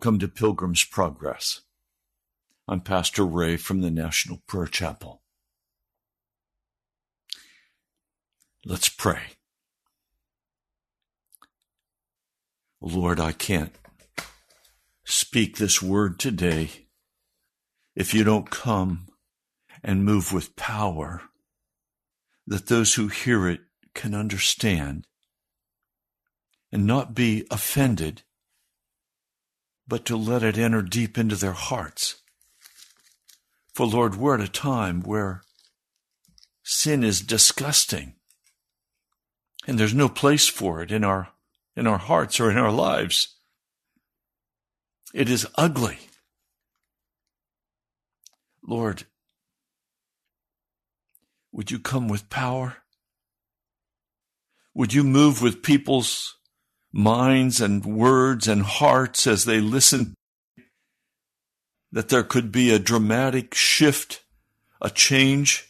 Welcome to Pilgrim's Progress. I'm Pastor Ray from the National Prayer Chapel. Let's pray. Lord, I can't speak this word today if you don't come and move with power that those who hear it can understand and not be offended but to let it enter deep into their hearts. For Lord, we're at a time where sin is disgusting and there's no place for it in our, in our hearts or in our lives. It is ugly. Lord, would you come with power? Would you move with people's minds and words and hearts as they listen, that there could be a dramatic shift, a change,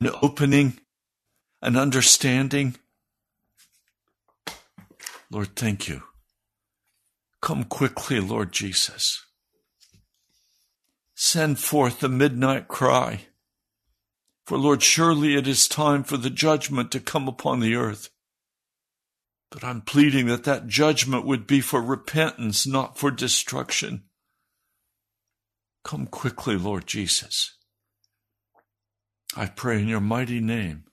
an opening, an understanding. Lord, thank you. Come quickly, Lord Jesus. Send forth the midnight cry. For Lord, surely it is time for the judgment to come upon the earth. But I'm pleading that that judgment would be for repentance, not for destruction. Come quickly, Lord Jesus. I pray in your mighty name.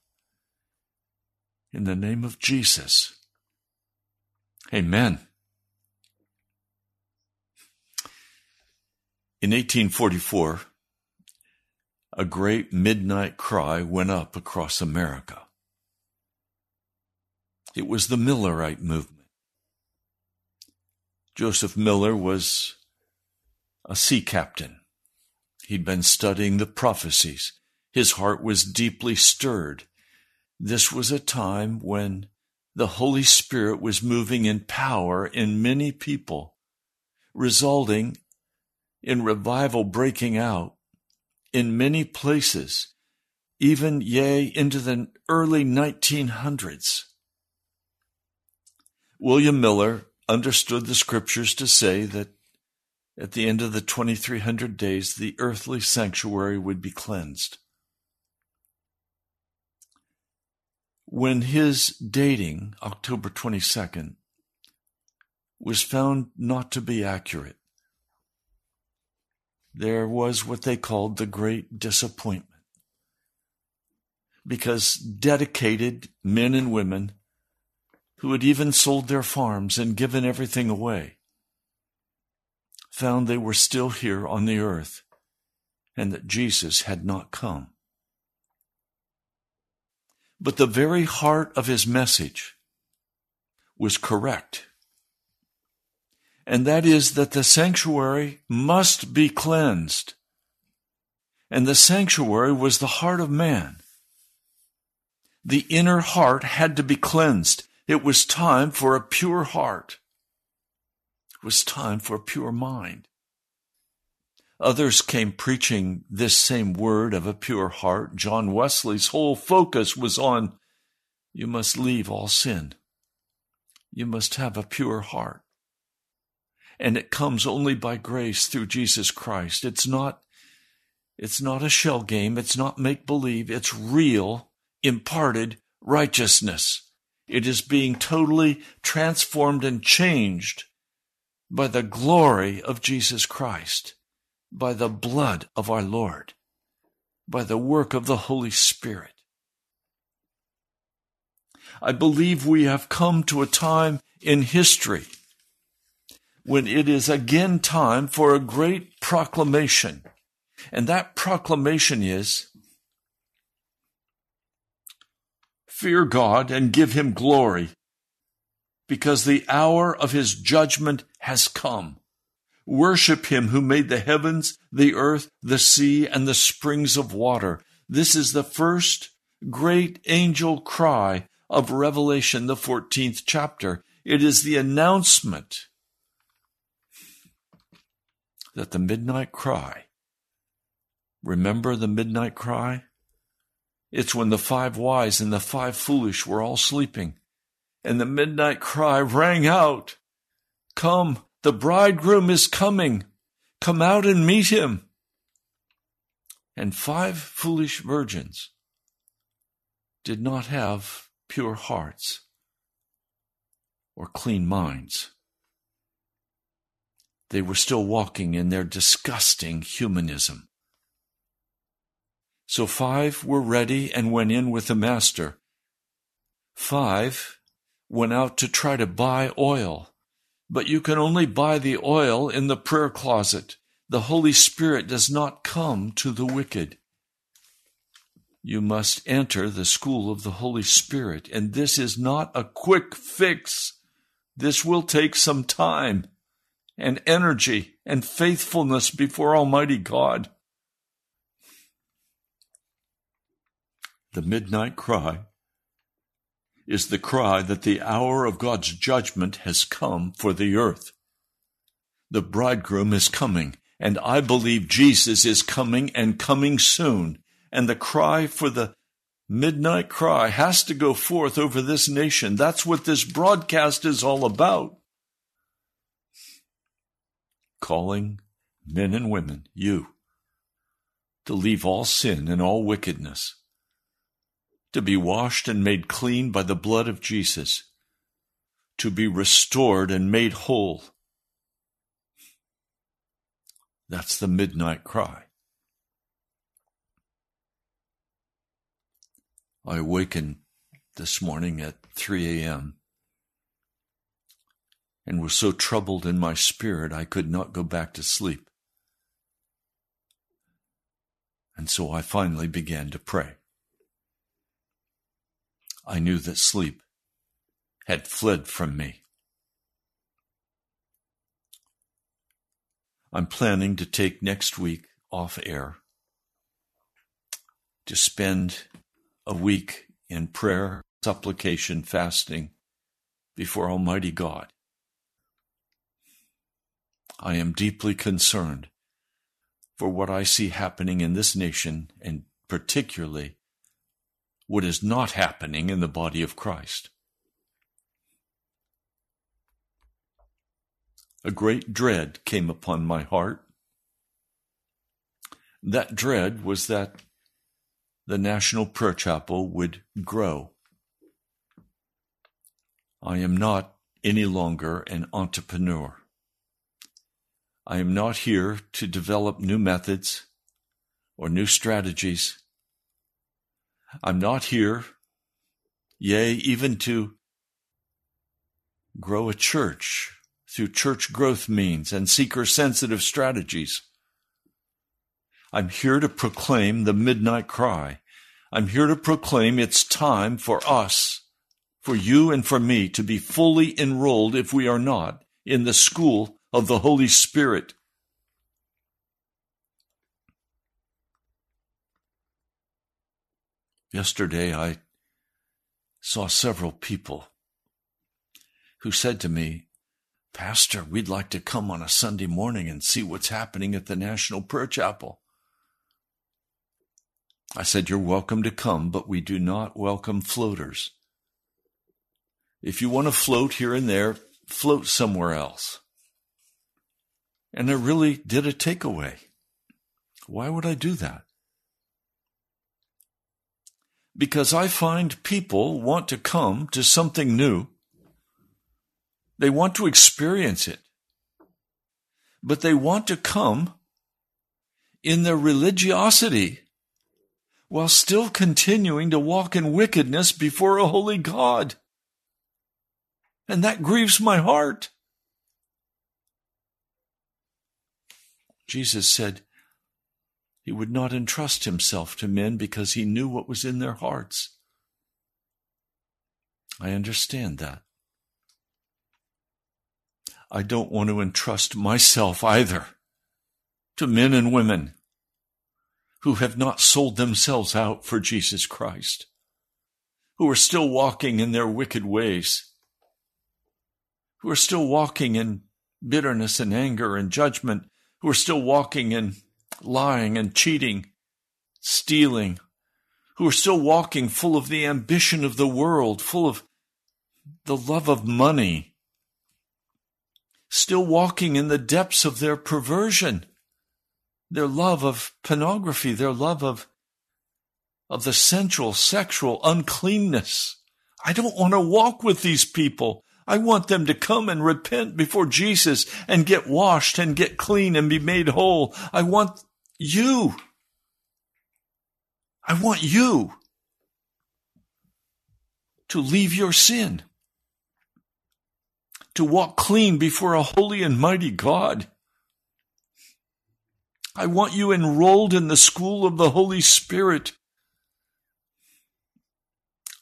In the name of Jesus. Amen. In 1844, a great midnight cry went up across America. It was the Millerite movement. Joseph Miller was a sea captain. He'd been studying the prophecies. His heart was deeply stirred this was a time when the Holy Spirit was moving in power in many people, resulting in revival breaking out in many places, even, yea, into the early 1900s. William Miller understood the scriptures to say that at the end of the 2300 days, the earthly sanctuary would be cleansed. When his dating, October 22nd, was found not to be accurate, there was what they called the great disappointment. Because dedicated men and women who had even sold their farms and given everything away found they were still here on the earth and that Jesus had not come. But the very heart of his message was correct. And that is that the sanctuary must be cleansed. And the sanctuary was the heart of man. The inner heart had to be cleansed. It was time for a pure heart. It was time for a pure mind. Others came preaching this same word of a pure heart. John Wesley's whole focus was on you must leave all sin. You must have a pure heart. And it comes only by grace through Jesus Christ. It's not, it's not a shell game. It's not make believe. It's real, imparted righteousness. It is being totally transformed and changed by the glory of Jesus Christ, by the blood of our Lord, by the work of the Holy Spirit. I believe we have come to a time in history when it is again time for a great proclamation. And that proclamation is fear God and give him glory because the hour of his judgment has come. Worship him who made the heavens, the earth, the sea, and the springs of water. This is the first great angel cry of Revelation, the 14th chapter. It is the announcement that the midnight cry, remember the midnight cry? It's when the five wise and the five foolish were all sleeping and the midnight cry rang out, Come, the bridegroom is coming. Come out and meet him. And five foolish virgins did not have pure hearts or clean minds. They were still walking in their disgusting humanism. So five were ready and went in with the master. Five went out to try to buy oil. But you can only buy the oil in the prayer closet. The Holy Spirit does not come to the wicked. You must enter the school of the Holy Spirit, and this is not a quick fix. This will take some time and energy and faithfulness before Almighty God. The midnight cry is the cry that the hour of God's judgment has come for the earth. The bridegroom is coming, and I believe Jesus is coming and coming soon. And the cry for the midnight cry has to go forth over this nation. That's what this broadcast is all about. Calling men and women, you, to leave all sin and all wickedness to be washed and made clean by the blood of Jesus, to be restored and made whole. That's the midnight cry. I awakened this morning at 3 a.m. and was so troubled in my spirit I could not go back to sleep. And so I finally began to pray. I knew that sleep had fled from me. I'm planning to take next week off air to spend a week in prayer, supplication, fasting before Almighty God. I am deeply concerned for what I see happening in this nation and particularly what is not happening in the body of Christ. A great dread came upon my heart. That dread was that the National Prayer Chapel would grow. I am not any longer an entrepreneur. I am not here to develop new methods or new strategies. I'm not here, yea, even to grow a church through church growth means and seeker sensitive strategies. I'm here to proclaim the midnight cry. I'm here to proclaim it's time for us, for you and for me to be fully enrolled if we are not in the school of the Holy Spirit. Yesterday I saw several people who said to me, Pastor, we'd like to come on a Sunday morning and see what's happening at the National Prayer Chapel. I said, You're welcome to come, but we do not welcome floaters. If you want to float here and there, float somewhere else. And I really did a takeaway. Why would I do that? Because I find people want to come to something new. They want to experience it. But they want to come in their religiosity while still continuing to walk in wickedness before a holy God. And that grieves my heart. Jesus said he would not entrust himself to men because he knew what was in their hearts. I understand that. I don't want to entrust myself either to men and women who have not sold themselves out for Jesus Christ, who are still walking in their wicked ways, who are still walking in bitterness and anger and judgment who are still walking in lying and cheating, stealing, who are still walking full of the ambition of the world, full of the love of money, still walking in the depths of their perversion, their love of pornography, their love of, of the sensual, sexual uncleanness. I don't want to walk with these people. I want them to come and repent before Jesus and get washed and get clean and be made whole. I want you. I want you to leave your sin, to walk clean before a holy and mighty God. I want you enrolled in the school of the Holy Spirit.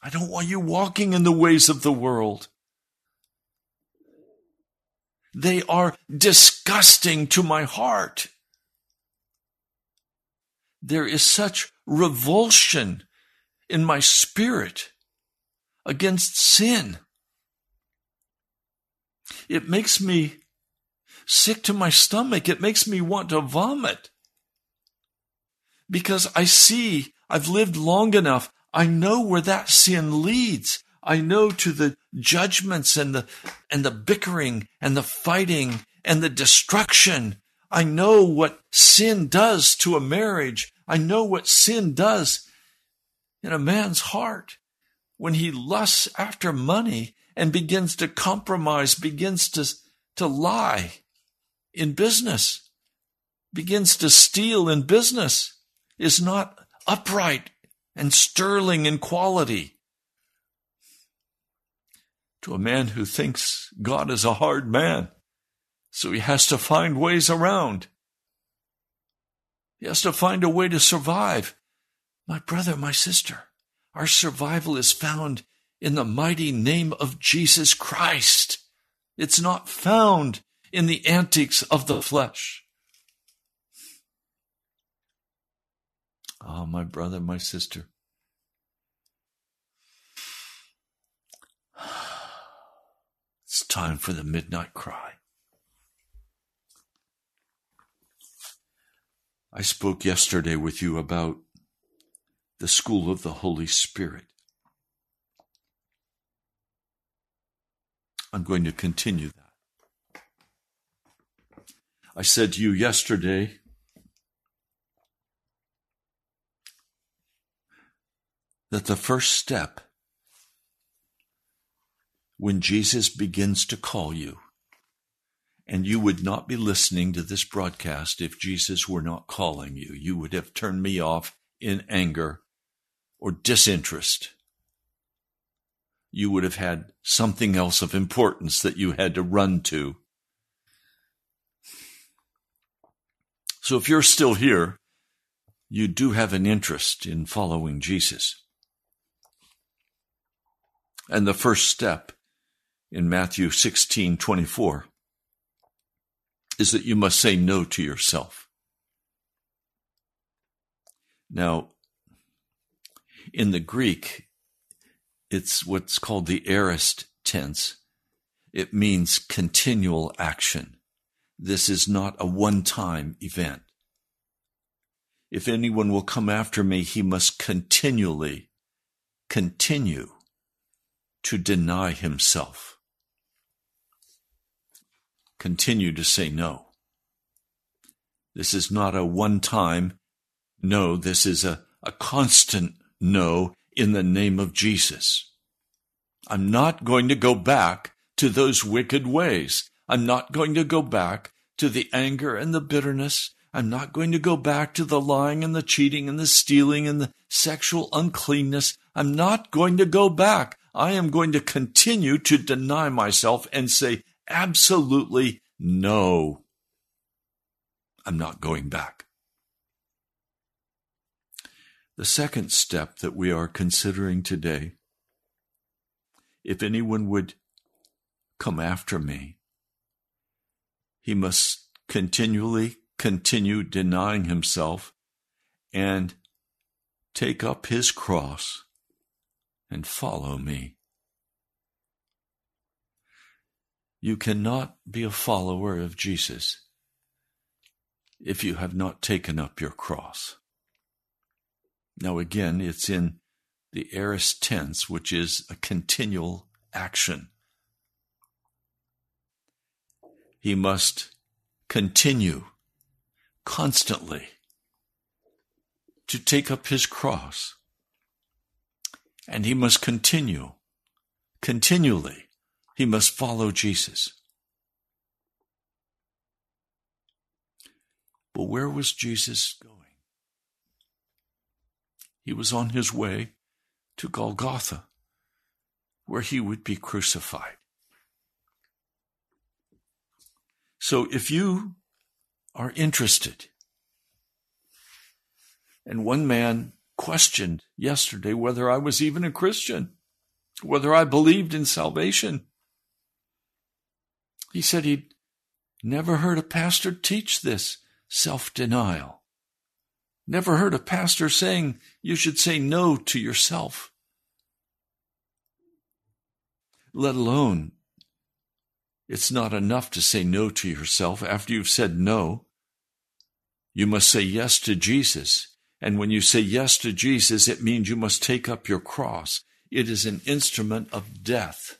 I don't want you walking in the ways of the world. They are disgusting to my heart. There is such revulsion in my spirit against sin. It makes me sick to my stomach. It makes me want to vomit. Because I see I've lived long enough. I know where that sin leads. I know to the judgments and the, and the bickering and the fighting and the destruction. I know what sin does to a marriage. I know what sin does in a man's heart when he lusts after money and begins to compromise, begins to, to lie in business, begins to steal in business, is not upright and sterling in quality to a man who thinks God is a hard man. So he has to find ways around. He has to find a way to survive. My brother, my sister, our survival is found in the mighty name of Jesus Christ. It's not found in the antics of the flesh. Ah, oh, my brother, my sister. It's time for the midnight cry. I spoke yesterday with you about the school of the Holy Spirit. I'm going to continue that. I said to you yesterday that the first step when Jesus begins to call you, and you would not be listening to this broadcast if Jesus were not calling you. You would have turned me off in anger or disinterest. You would have had something else of importance that you had to run to. So if you're still here, you do have an interest in following Jesus. And the first step in Matthew 16 24 is that you must say no to yourself. Now, in the Greek, it's what's called the aorist tense. It means continual action. This is not a one time event. If anyone will come after me, he must continually continue to deny himself. Continue to say no. This is not a one time no, this is a, a constant no in the name of Jesus. I'm not going to go back to those wicked ways. I'm not going to go back to the anger and the bitterness. I'm not going to go back to the lying and the cheating and the stealing and the sexual uncleanness. I'm not going to go back. I am going to continue to deny myself and say absolutely no. I'm not going back. The second step that we are considering today if anyone would come after me, he must continually continue denying himself and take up his cross and follow me. You cannot be a follower of Jesus if you have not taken up your cross. Now, again, it's in the aorist tense, which is a continual action. He must continue constantly to take up his cross and he must continue, continually, he must follow Jesus. But where was Jesus going? He was on his way to Golgotha, where he would be crucified. So if you are interested, and one man questioned yesterday whether I was even a Christian, whether I believed in salvation. He said he'd never heard a pastor teach this self denial. Never heard a pastor saying you should say no to yourself. Let alone, it's not enough to say no to yourself. After you've said no, you must say yes to Jesus and when you say yes to Jesus, it means you must take up your cross. It is an instrument of death.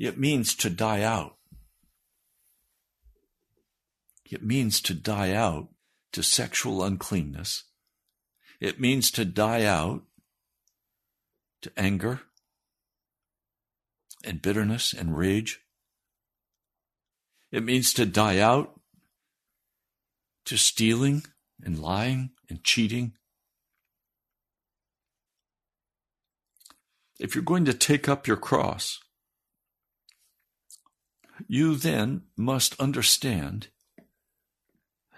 It means to die out. It means to die out to sexual uncleanness. It means to die out to anger and bitterness and rage. It means to die out to stealing and lying and cheating. If you're going to take up your cross, you then must understand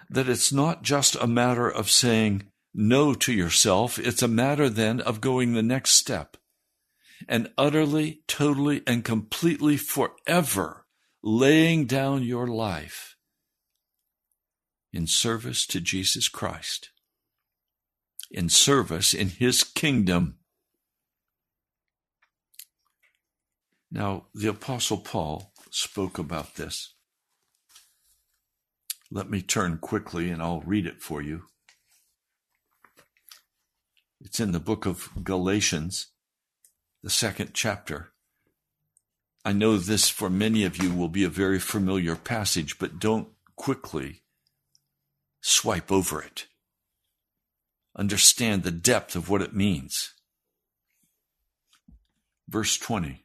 that it's not just a matter of saying no to yourself, it's a matter then of going the next step and utterly, totally, and completely forever laying down your life in service to Jesus Christ, in service in His kingdom. Now, the Apostle Paul spoke about this. Let me turn quickly and I'll read it for you. It's in the book of Galatians, the second chapter. I know this for many of you will be a very familiar passage, but don't quickly swipe over it. Understand the depth of what it means. Verse 20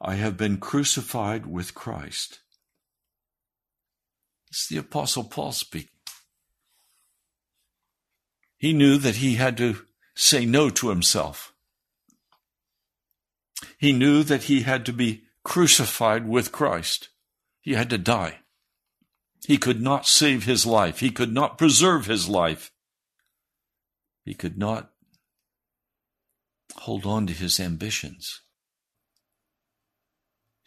I have been crucified with Christ. It's the Apostle Paul speaking. He knew that he had to say no to himself. He knew that he had to be crucified with Christ. He had to die. He could not save his life. He could not preserve his life. He could not hold on to his ambitions.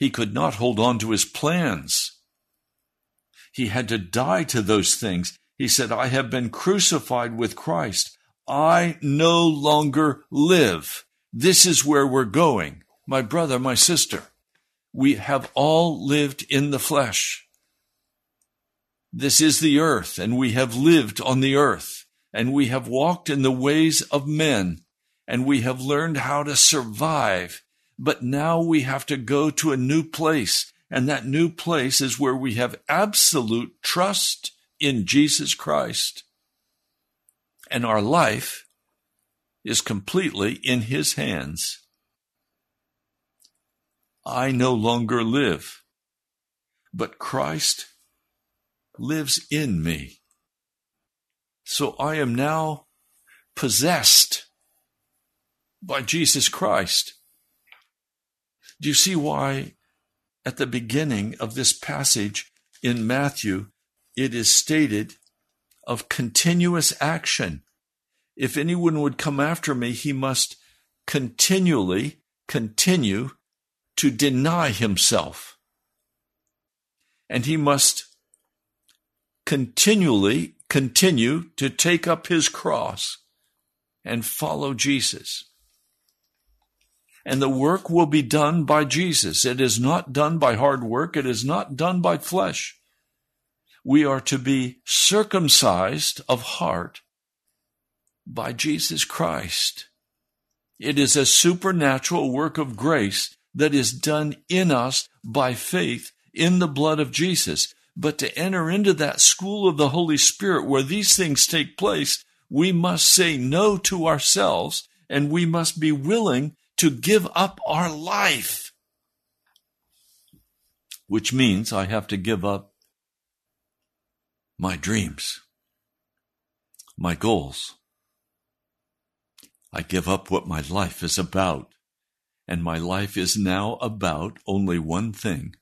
He could not hold on to his plans. He had to die to those things. He said, I have been crucified with Christ. I no longer live. This is where we're going. My brother, my sister, we have all lived in the flesh. This is the earth, and we have lived on the earth, and we have walked in the ways of men, and we have learned how to survive. But now we have to go to a new place, and that new place is where we have absolute trust in Jesus Christ. And our life is completely in His hands. I no longer live, but Christ lives in me. So I am now possessed by Jesus Christ. Do you see why at the beginning of this passage in Matthew it is stated of continuous action? If anyone would come after me, he must continually continue to deny himself. And he must continually continue to take up his cross and follow Jesus. And the work will be done by Jesus. It is not done by hard work. It is not done by flesh. We are to be circumcised of heart by Jesus Christ. It is a supernatural work of grace that is done in us by faith in the blood of Jesus. But to enter into that school of the Holy Spirit where these things take place, we must say no to ourselves and we must be willing to give up our life. Which means I have to give up my dreams, my goals. I give up what my life is about. And my life is now about only one thing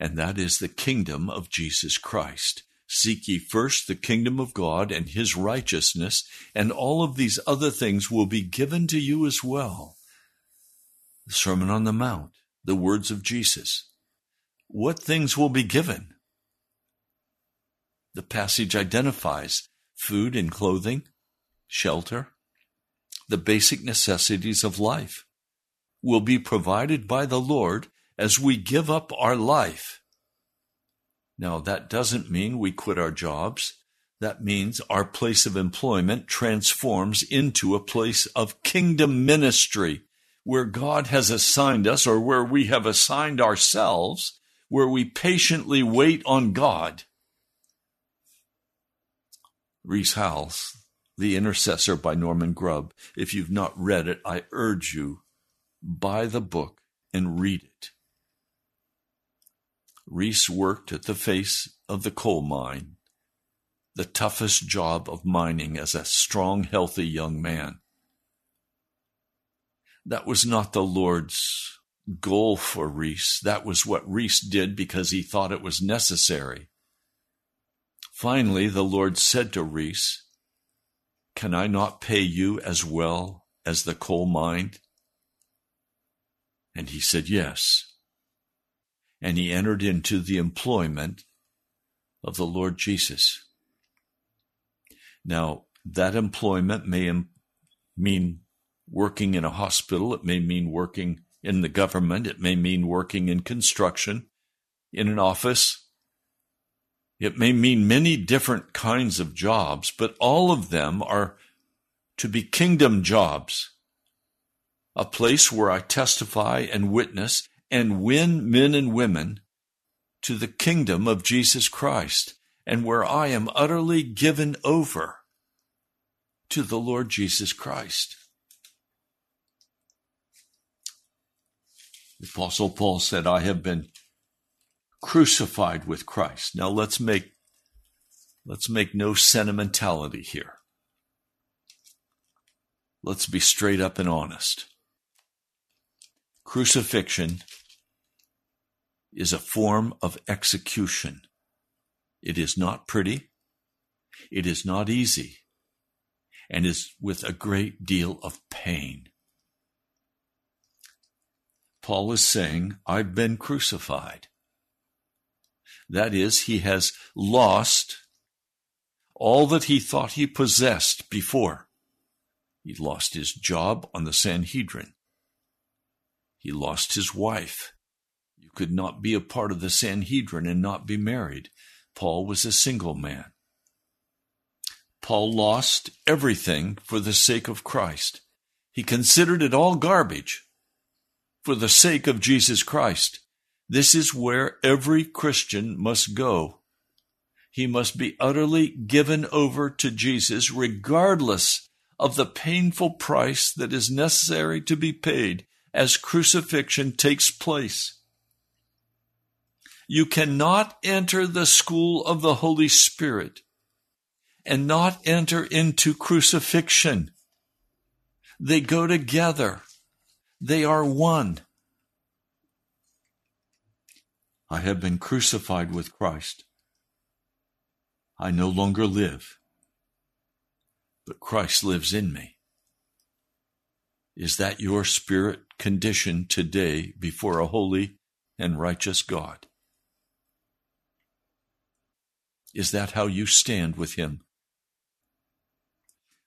and that is the kingdom of Jesus Christ. Seek ye first the kingdom of God and his righteousness, and all of these other things will be given to you as well. The Sermon on the Mount, the words of Jesus. What things will be given? The passage identifies food and clothing, shelter, the basic necessities of life will be provided by the Lord as we give up our life. Now, that doesn't mean we quit our jobs. That means our place of employment transforms into a place of kingdom ministry where God has assigned us or where we have assigned ourselves, where we patiently wait on God. Rees Howells, The Intercessor by Norman Grubb. If you've not read it, I urge you, buy the book and read it. Rees worked at the face of the coal mine, the toughest job of mining as a strong, healthy young man. That was not the Lord's goal for Rees. That was what Rees did because he thought it was necessary. Finally, the Lord said to Rees, Can I not pay you as well as the coal mine? And he said, Yes and he entered into the employment of the Lord Jesus. Now, that employment may mean working in a hospital. It may mean working in the government. It may mean working in construction, in an office. It may mean many different kinds of jobs, but all of them are to be kingdom jobs. A place where I testify and witness and win men and women to the kingdom of Jesus Christ, and where I am utterly given over to the Lord Jesus Christ. The Apostle Paul said, I have been crucified with Christ. Now let's make let's make no sentimentality here. Let's be straight up and honest. Crucifixion is a form of execution. It is not pretty. It is not easy and is with a great deal of pain. Paul is saying, I've been crucified. That is, he has lost all that he thought he possessed before. He lost his job on the Sanhedrin. He lost his wife. You could not be a part of the Sanhedrin and not be married. Paul was a single man. Paul lost everything for the sake of Christ. He considered it all garbage for the sake of Jesus Christ. This is where every Christian must go. He must be utterly given over to Jesus, regardless of the painful price that is necessary to be paid as crucifixion takes place. You cannot enter the school of the Holy Spirit and not enter into crucifixion. They go together. They are one. I have been crucified with Christ. I no longer live, but Christ lives in me. Is that your spirit condition today before a holy and righteous God? Is that how you stand with Him?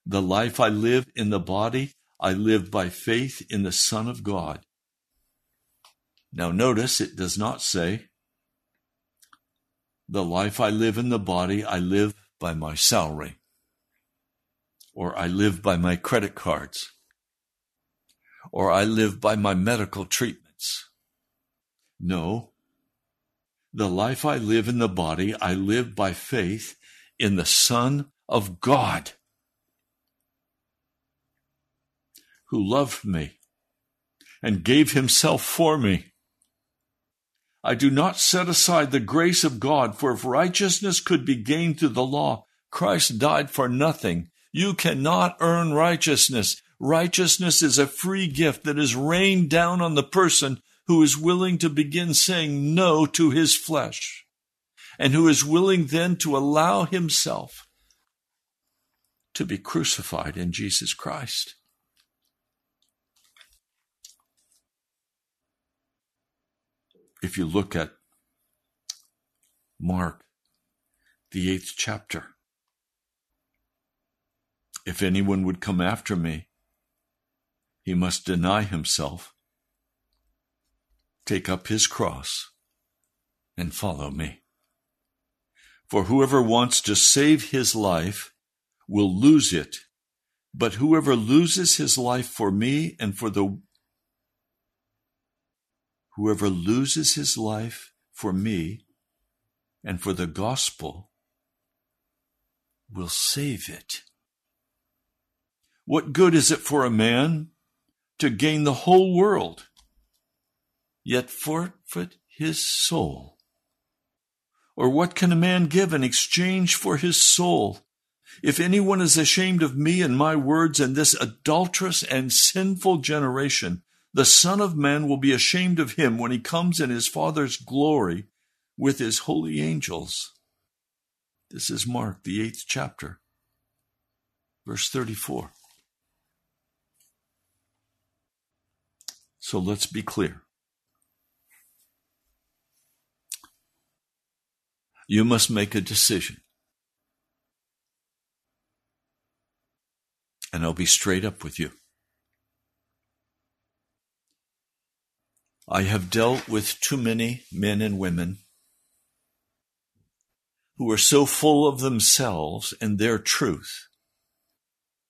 The life I live in the body, I live by faith in the Son of God. Now, notice it does not say, The life I live in the body, I live by my salary, or I live by my credit cards, or I live by my medical treatments. No. The life I live in the body, I live by faith in the Son of God who loved me and gave himself for me. I do not set aside the grace of God, for if righteousness could be gained through the law, Christ died for nothing. You cannot earn righteousness. Righteousness is a free gift that is rained down on the person who is willing to begin saying no to his flesh and who is willing then to allow himself to be crucified in Jesus Christ. If you look at Mark, the eighth chapter, if anyone would come after me, he must deny himself, take up his cross, and follow me. For whoever wants to save his life will lose it, but whoever loses his life for me and for the Whoever loses his life for me and for the gospel will save it. What good is it for a man to gain the whole world, yet forfeit his soul? Or what can a man give in exchange for his soul? If anyone is ashamed of me and my words in this adulterous and sinful generation, the Son of Man will be ashamed of him when he comes in his Father's glory with his holy angels. This is Mark, the eighth chapter, verse 34. So let's be clear. You must make a decision. And I'll be straight up with you. I have dealt with too many men and women who are so full of themselves and their truth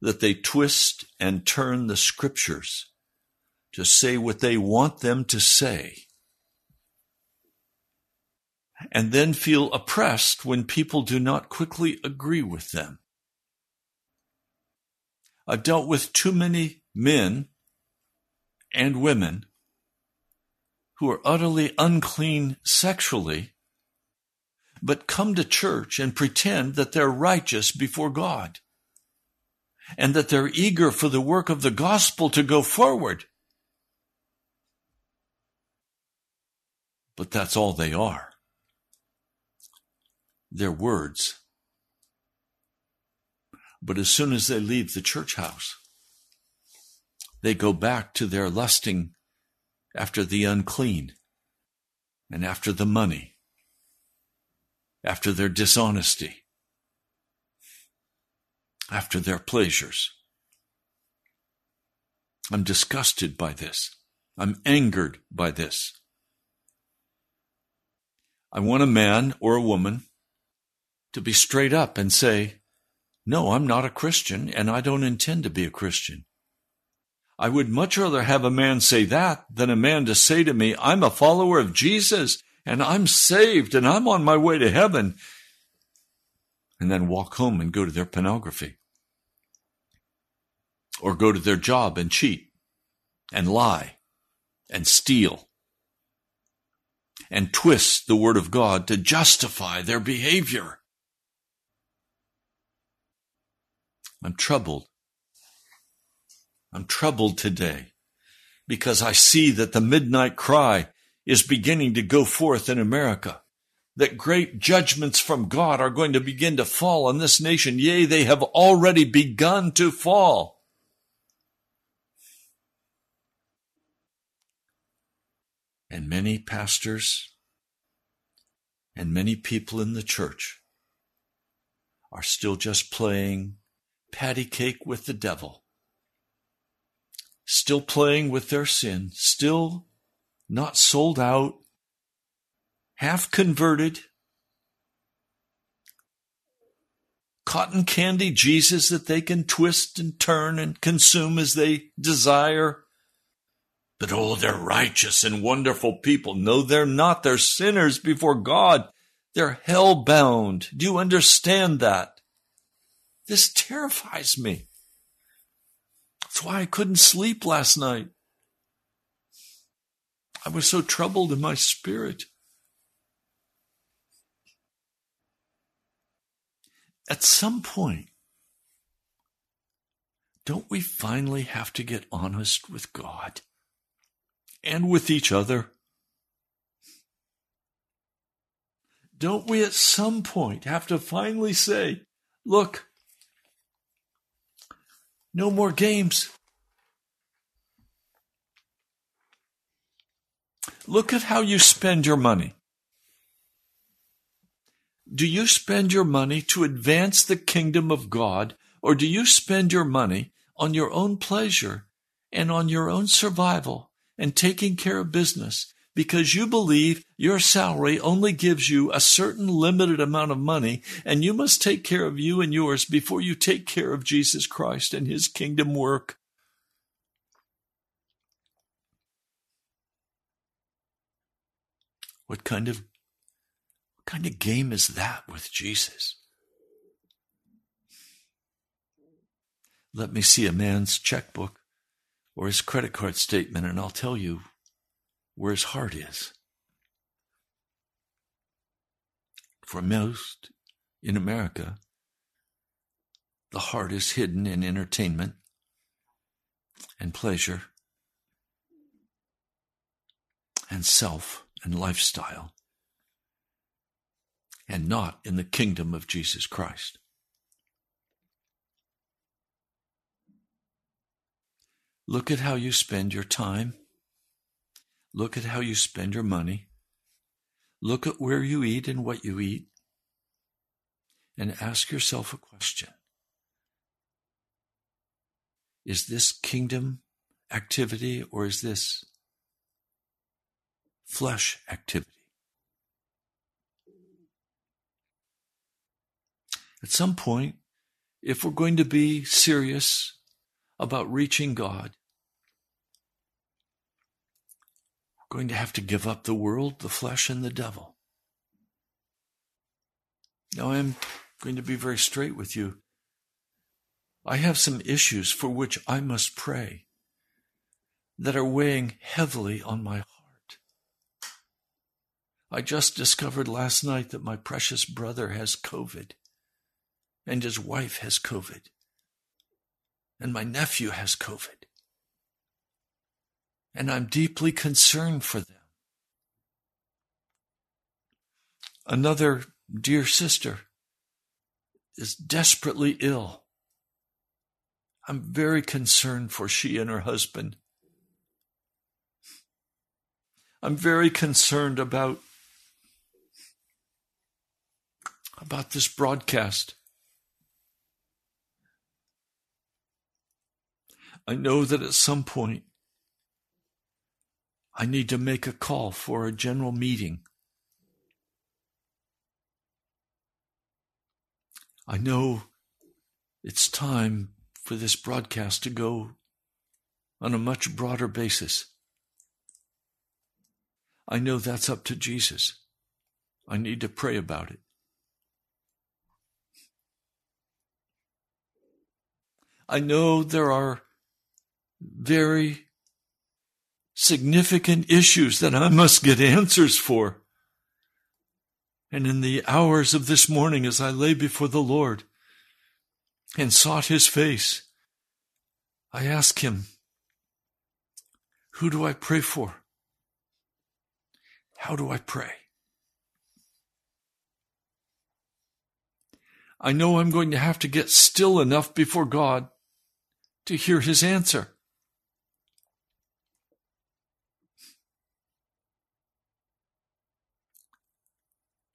that they twist and turn the scriptures to say what they want them to say and then feel oppressed when people do not quickly agree with them. I've dealt with too many men and women who are utterly unclean sexually, but come to church and pretend that they're righteous before God and that they're eager for the work of the gospel to go forward. But that's all they are their words. But as soon as they leave the church house, they go back to their lusting after the unclean and after the money, after their dishonesty, after their pleasures. I'm disgusted by this. I'm angered by this. I want a man or a woman to be straight up and say, No, I'm not a Christian, and I don't intend to be a Christian. I would much rather have a man say that than a man to say to me, I'm a follower of Jesus, and I'm saved, and I'm on my way to heaven, and then walk home and go to their pornography. Or go to their job and cheat, and lie, and steal, and twist the Word of God to justify their behavior. I'm troubled. I'm troubled today because I see that the midnight cry is beginning to go forth in America. That great judgments from God are going to begin to fall on this nation. Yea, they have already begun to fall. And many pastors and many people in the church are still just playing patty cake with the devil, still playing with their sin, still not sold out, half converted, cotton candy Jesus that they can twist and turn and consume as they desire. But oh, they're righteous and wonderful people. No, they're not. They're sinners before God. They're hell bound. Do you understand that? This terrifies me. That's why I couldn't sleep last night. I was so troubled in my spirit. At some point, don't we finally have to get honest with God and with each other? Don't we at some point have to finally say, look, no more games. Look at how you spend your money. Do you spend your money to advance the kingdom of God, or do you spend your money on your own pleasure and on your own survival and taking care of business because you believe your salary only gives you a certain limited amount of money and you must take care of you and yours before you take care of Jesus Christ and his kingdom work. What kind of what kind of game is that with Jesus? Let me see a man's checkbook or his credit card statement and I'll tell you where his heart is. For most in America, the heart is hidden in entertainment and pleasure and self and lifestyle, and not in the kingdom of Jesus Christ. Look at how you spend your time Look at how you spend your money. Look at where you eat and what you eat. And ask yourself a question Is this kingdom activity or is this flesh activity. At some point, if we're going to be serious about reaching God, we're going to have to give up the world, the flesh, and the devil. Now, I'm going to be very straight with you. I have some issues for which I must pray that are weighing heavily on my heart. I just discovered last night that my precious brother has COVID, and his wife has COVID, and my nephew has COVID. And I'm deeply concerned for them. Another dear sister is desperately ill. I'm very concerned for she and her husband. I'm very concerned about about this broadcast. I know that at some point I need to make a call for a general meeting. I know it's time for this broadcast to go on a much broader basis. I know that's up to Jesus. I need to pray about it. I know there are very significant issues that I must get answers for. And in the hours of this morning, as I lay before the Lord and sought his face, I ask him, Who do I pray for? How do I pray? I know I'm going to have to get still enough before God to hear his answer.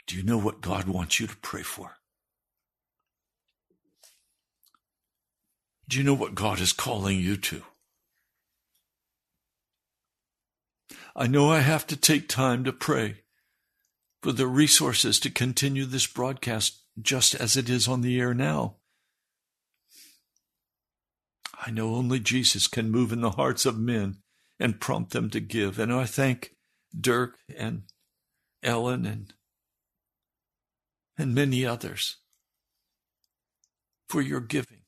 Do you know what God wants you to pray for? Do you know what God is calling you to? I know I have to take time to pray for the resources to continue this broadcast just as it is on the air now. I know only Jesus can move in the hearts of men and prompt them to give. And I thank Dirk and Ellen and and many others for your giving.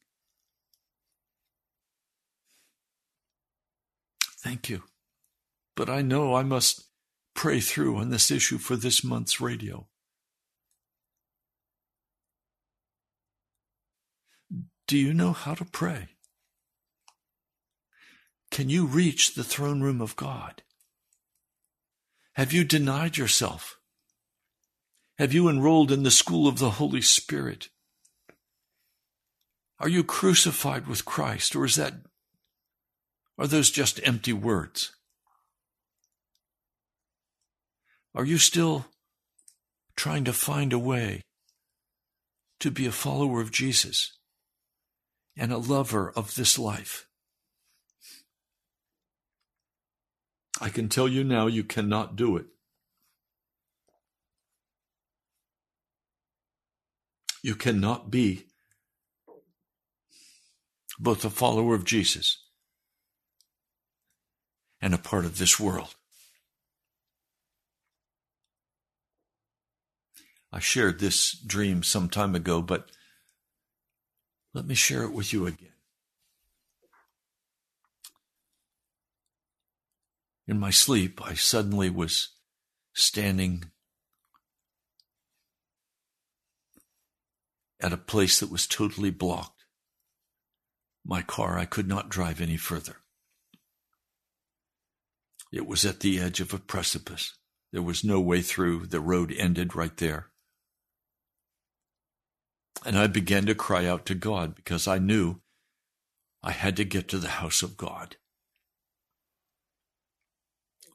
Thank you. But I know I must pray through on this issue for this month's radio. Do you know how to pray? Can you reach the throne room of God? Have you denied yourself? Have you enrolled in the school of the Holy Spirit? Are you crucified with Christ, or is that, are those just empty words? Are you still trying to find a way to be a follower of Jesus and a lover of this life? I can tell you now you cannot do it. You cannot be both a follower of Jesus and a part of this world. I shared this dream some time ago, but let me share it with you again. In my sleep, I suddenly was standing at a place that was totally blocked. My car, I could not drive any further. It was at the edge of a precipice. There was no way through. The road ended right there. And I began to cry out to God because I knew I had to get to the house of God.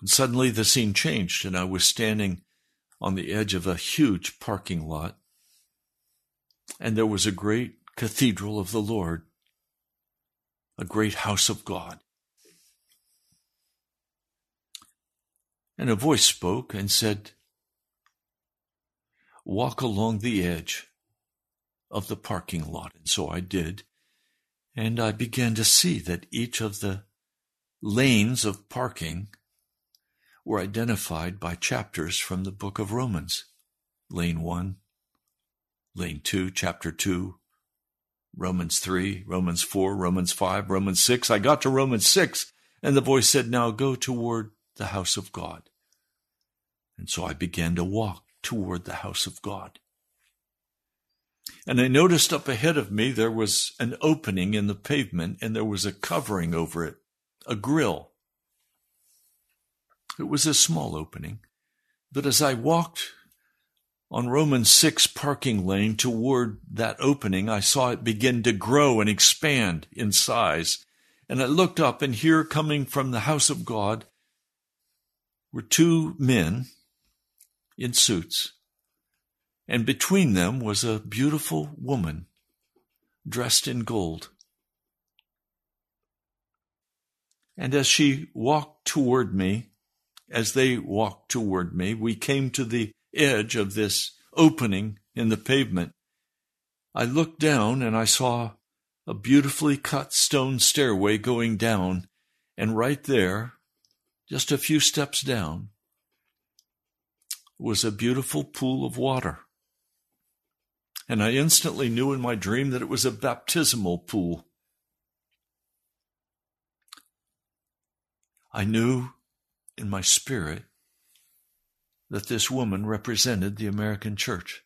And suddenly the scene changed, and I was standing on the edge of a huge parking lot, and there was a great cathedral of the Lord, a great house of God. And a voice spoke and said, Walk along the edge of the parking lot. And so I did. And I began to see that each of the lanes of parking were identified by chapters from the book of Romans. Lane 1, Lane 2, chapter 2, Romans 3, Romans 4, Romans 5, Romans 6. I got to Romans 6, and the voice said, Now go toward the house of God. And so I began to walk toward the house of God. And I noticed up ahead of me there was an opening in the pavement and there was a covering over it, a grill. It was a small opening, but as I walked on Romans 6 parking lane toward that opening, I saw it begin to grow and expand in size. And I looked up, and here coming from the house of God were two men in suits. And between them was a beautiful woman dressed in gold. And as she walked toward me, as they walked toward me, we came to the edge of this opening in the pavement. I looked down and I saw a beautifully cut stone stairway going down, and right there, just a few steps down, was a beautiful pool of water. And I instantly knew in my dream that it was a baptismal pool. I knew in my spirit that this woman represented the American church,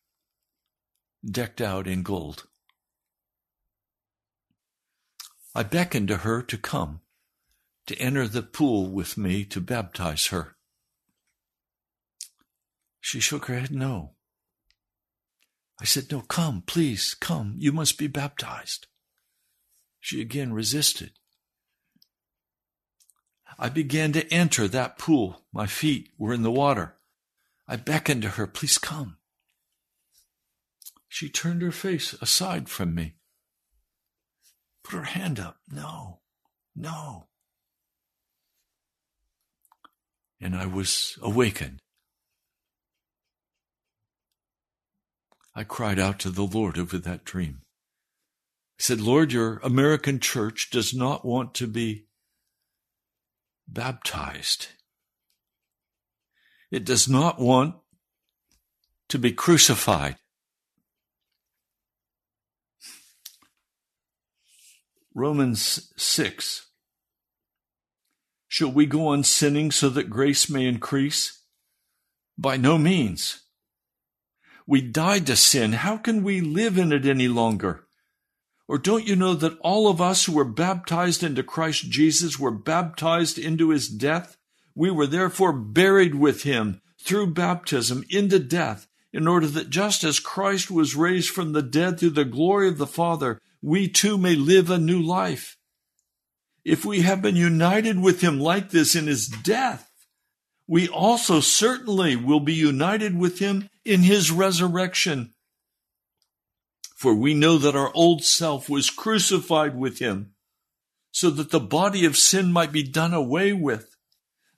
decked out in gold. I beckoned to her to come, to enter the pool with me to baptize her. She shook her head no. I said, No, come, please, come. You must be baptized. She again resisted. I began to enter that pool. My feet were in the water. I beckoned to her, please come. She turned her face aside from me, put her hand up. No, no. And I was awakened. I cried out to the Lord over that dream. I said, Lord, your American church does not want to be baptized. It does not want to be crucified. Romans 6. Shall we go on sinning so that grace may increase? By no means. We died to sin. How can we live in it any longer? Or don't you know that all of us who were baptized into Christ Jesus were baptized into his death? We were therefore buried with him through baptism into death, in order that just as Christ was raised from the dead through the glory of the Father, we too may live a new life. If we have been united with him like this in his death, we also certainly will be united with him in his resurrection. For we know that our old self was crucified with him, so that the body of sin might be done away with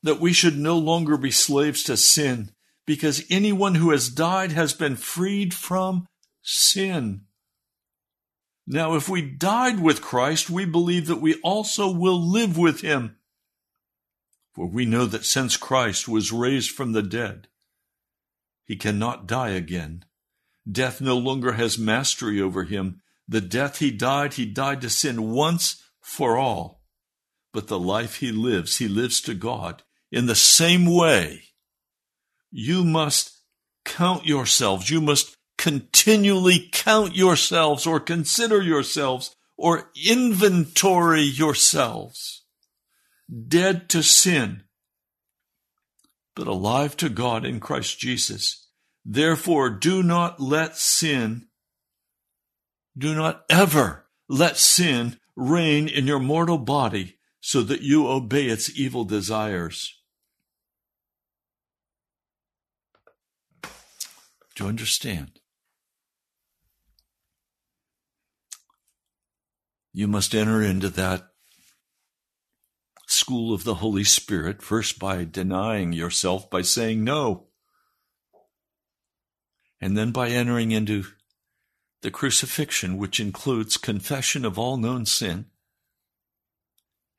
that we should no longer be slaves to sin, because anyone who has died has been freed from sin. Now, if we died with Christ, we believe that we also will live with him. For we know that since Christ was raised from the dead, he cannot die again. Death no longer has mastery over him. The death he died, he died to sin once for all. But the life he lives, he lives to God. In the same way, you must count yourselves. You must continually count yourselves or consider yourselves or inventory yourselves dead to sin, but alive to God in Christ Jesus. Therefore, do not let sin, do not ever let sin reign in your mortal body so that you obey its evil desires. You understand? You must enter into that school of the Holy Spirit, first by denying yourself, by saying no, and then by entering into the crucifixion, which includes confession of all known sin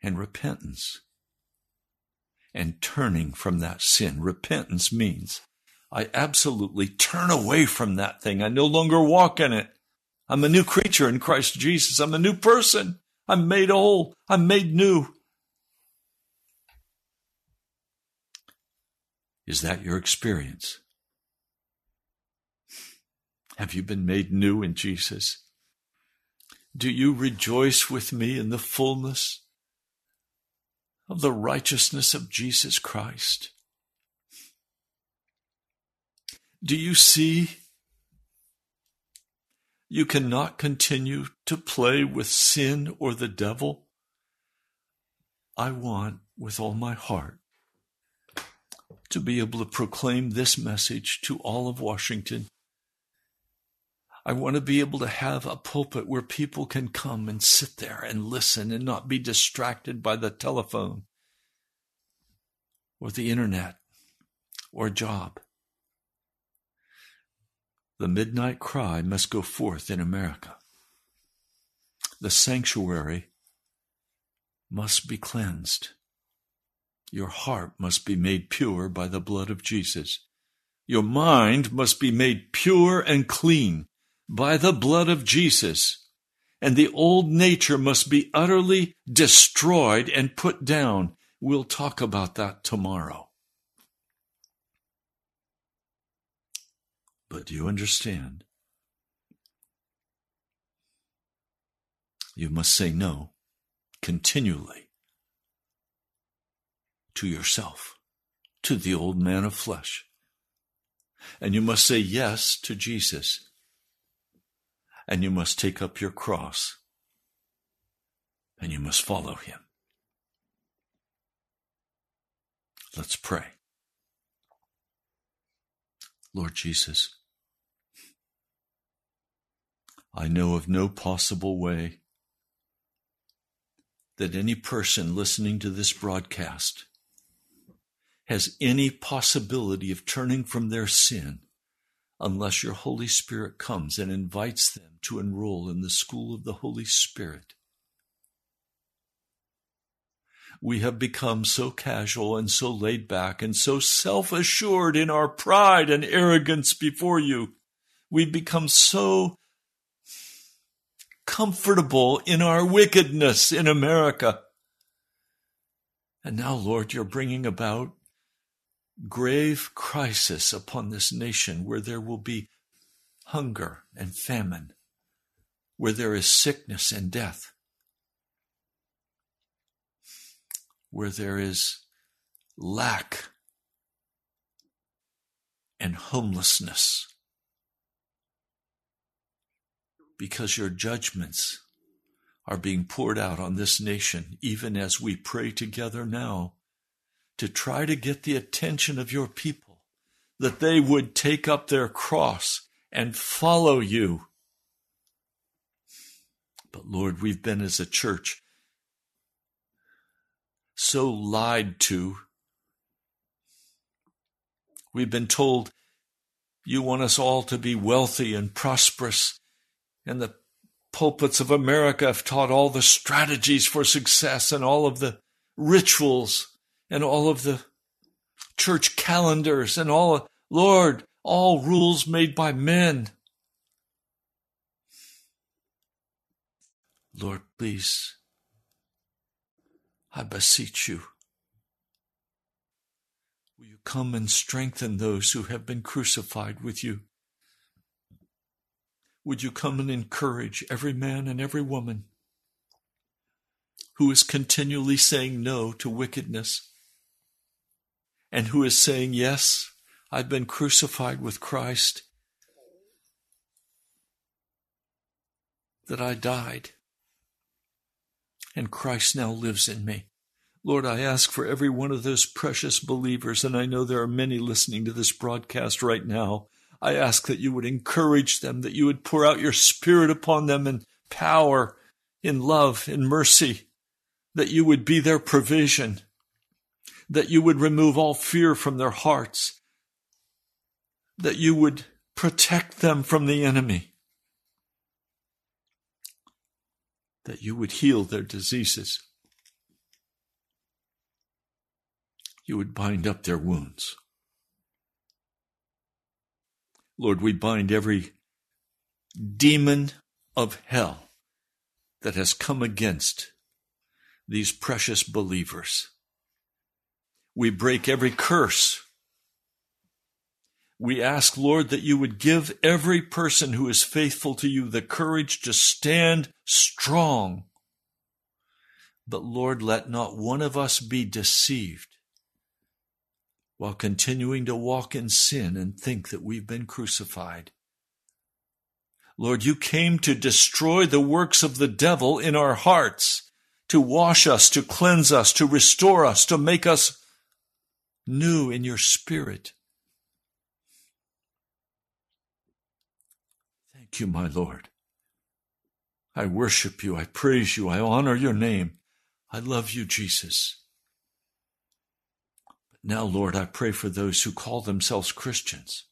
and repentance and turning from that sin. Repentance means I absolutely turn away from that thing. I no longer walk in it. I'm a new creature in Christ Jesus. I'm a new person. I'm made whole. I'm made new. Is that your experience? Have you been made new in Jesus? Do you rejoice with me in the fullness of the righteousness of Jesus Christ? Do you see? You cannot continue to play with sin or the devil. I want, with all my heart, to be able to proclaim this message to all of Washington. I want to be able to have a pulpit where people can come and sit there and listen and not be distracted by the telephone or the internet or a job. The midnight cry must go forth in America. The sanctuary must be cleansed. Your heart must be made pure by the blood of Jesus. Your mind must be made pure and clean by the blood of Jesus, and the old nature must be utterly destroyed and put down. We'll talk about that tomorrow. But do you understand? You must say no continually to yourself, to the old man of flesh. And you must say yes to Jesus and you must take up your cross and you must follow him. Let's pray. Lord Jesus, I know of no possible way that any person listening to this broadcast has any possibility of turning from their sin unless your Holy Spirit comes and invites them to enroll in the school of the Holy Spirit. We have become so casual and so laid back and so self assured in our pride and arrogance before you. We've become so comfortable in our wickedness in America. And now, Lord, you're bringing about grave crisis upon this nation where there will be hunger and famine where there is sickness and death, where there is lack and homelessness, because your judgments are being poured out on this nation, even as we pray together now to try to get the attention of your people, that they would take up their cross and follow you but Lord, we've been as a church so lied to. We've been told you want us all to be wealthy and prosperous, and the pulpits of America have taught all the strategies for success and all of the rituals and all of the church calendars and all, Lord, all rules made by men. Lord, please, I beseech you, will you come and strengthen those who have been crucified with you? Would you come and encourage every man and every woman who is continually saying no to wickedness and who is saying, Yes, I've been crucified with Christ, that I died and Christ now lives in me. Lord, I ask for every one of those precious believers, and I know there are many listening to this broadcast right now. I ask that you would encourage them, that you would pour out your spirit upon them in power, in love, in mercy. that you would be their provision, that you would remove all fear from their hearts, that you would protect them from the enemy, that you would heal their diseases, you would bind up their wounds. Lord, we bind every demon of hell that has come against these precious believers. We break every curse. We ask, Lord, that you would give every person who is faithful to you the courage to stand strong. But Lord, let not one of us be deceived while continuing to walk in sin and think that we've been crucified. Lord, you came to destroy the works of the devil in our hearts, to wash us, to cleanse us, to restore us, to make us new in your spirit. Thank you, my Lord. I worship you. I praise you. I honor your name. I love you, Jesus. Now, Lord, I pray for those who call themselves Christians,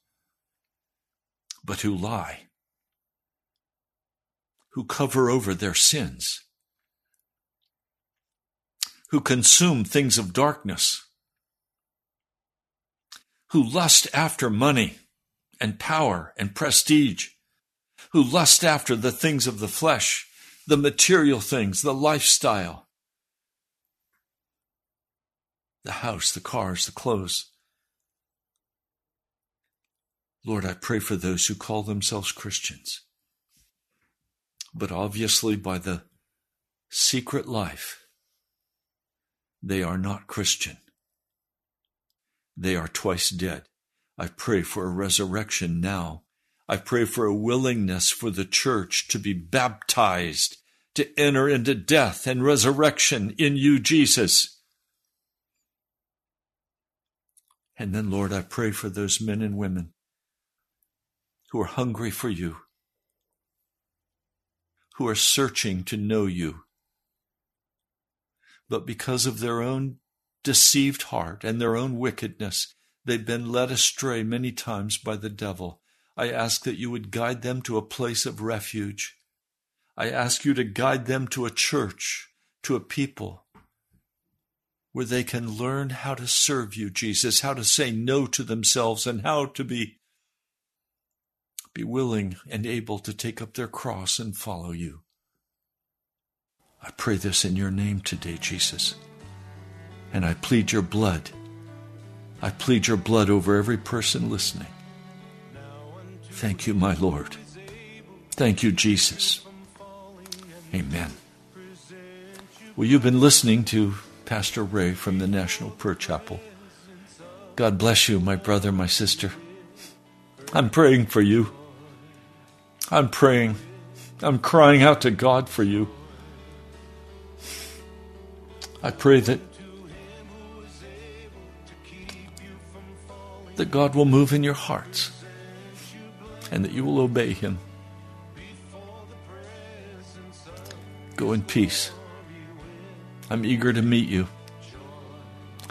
but who lie, who cover over their sins, who consume things of darkness, who lust after money and power and prestige, who lust after the things of the flesh, the material things, the lifestyle the house, the cars, the clothes. Lord, I pray for those who call themselves Christians, but obviously by the secret life, they are not Christian. They are twice dead. I pray for a resurrection now. I pray for a willingness for the church to be baptized, to enter into death and resurrection in you, Jesus. And then, Lord, I pray for those men and women who are hungry for you, who are searching to know you. But because of their own deceived heart and their own wickedness, they've been led astray many times by the devil. I ask that you would guide them to a place of refuge. I ask you to guide them to a church, to a people where they can learn how to serve you, Jesus, how to say no to themselves and how to be be willing and able to take up their cross and follow you. I pray this in your name today, Jesus. And I plead your blood. I plead your blood over every person listening. Thank you, my Lord. Thank you, Jesus. Amen. Well, you've been listening to Pastor Ray from the National Prayer Chapel. God bless you, my brother, my sister. I'm praying for you. I'm praying. I'm crying out to God for you. I pray that that God will move in your hearts and that you will obey him. Go in peace. I'm eager to meet you.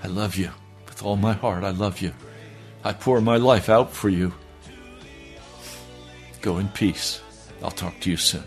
I love you with all my heart. I love you. I pour my life out for you. Go in peace. I'll talk to you soon.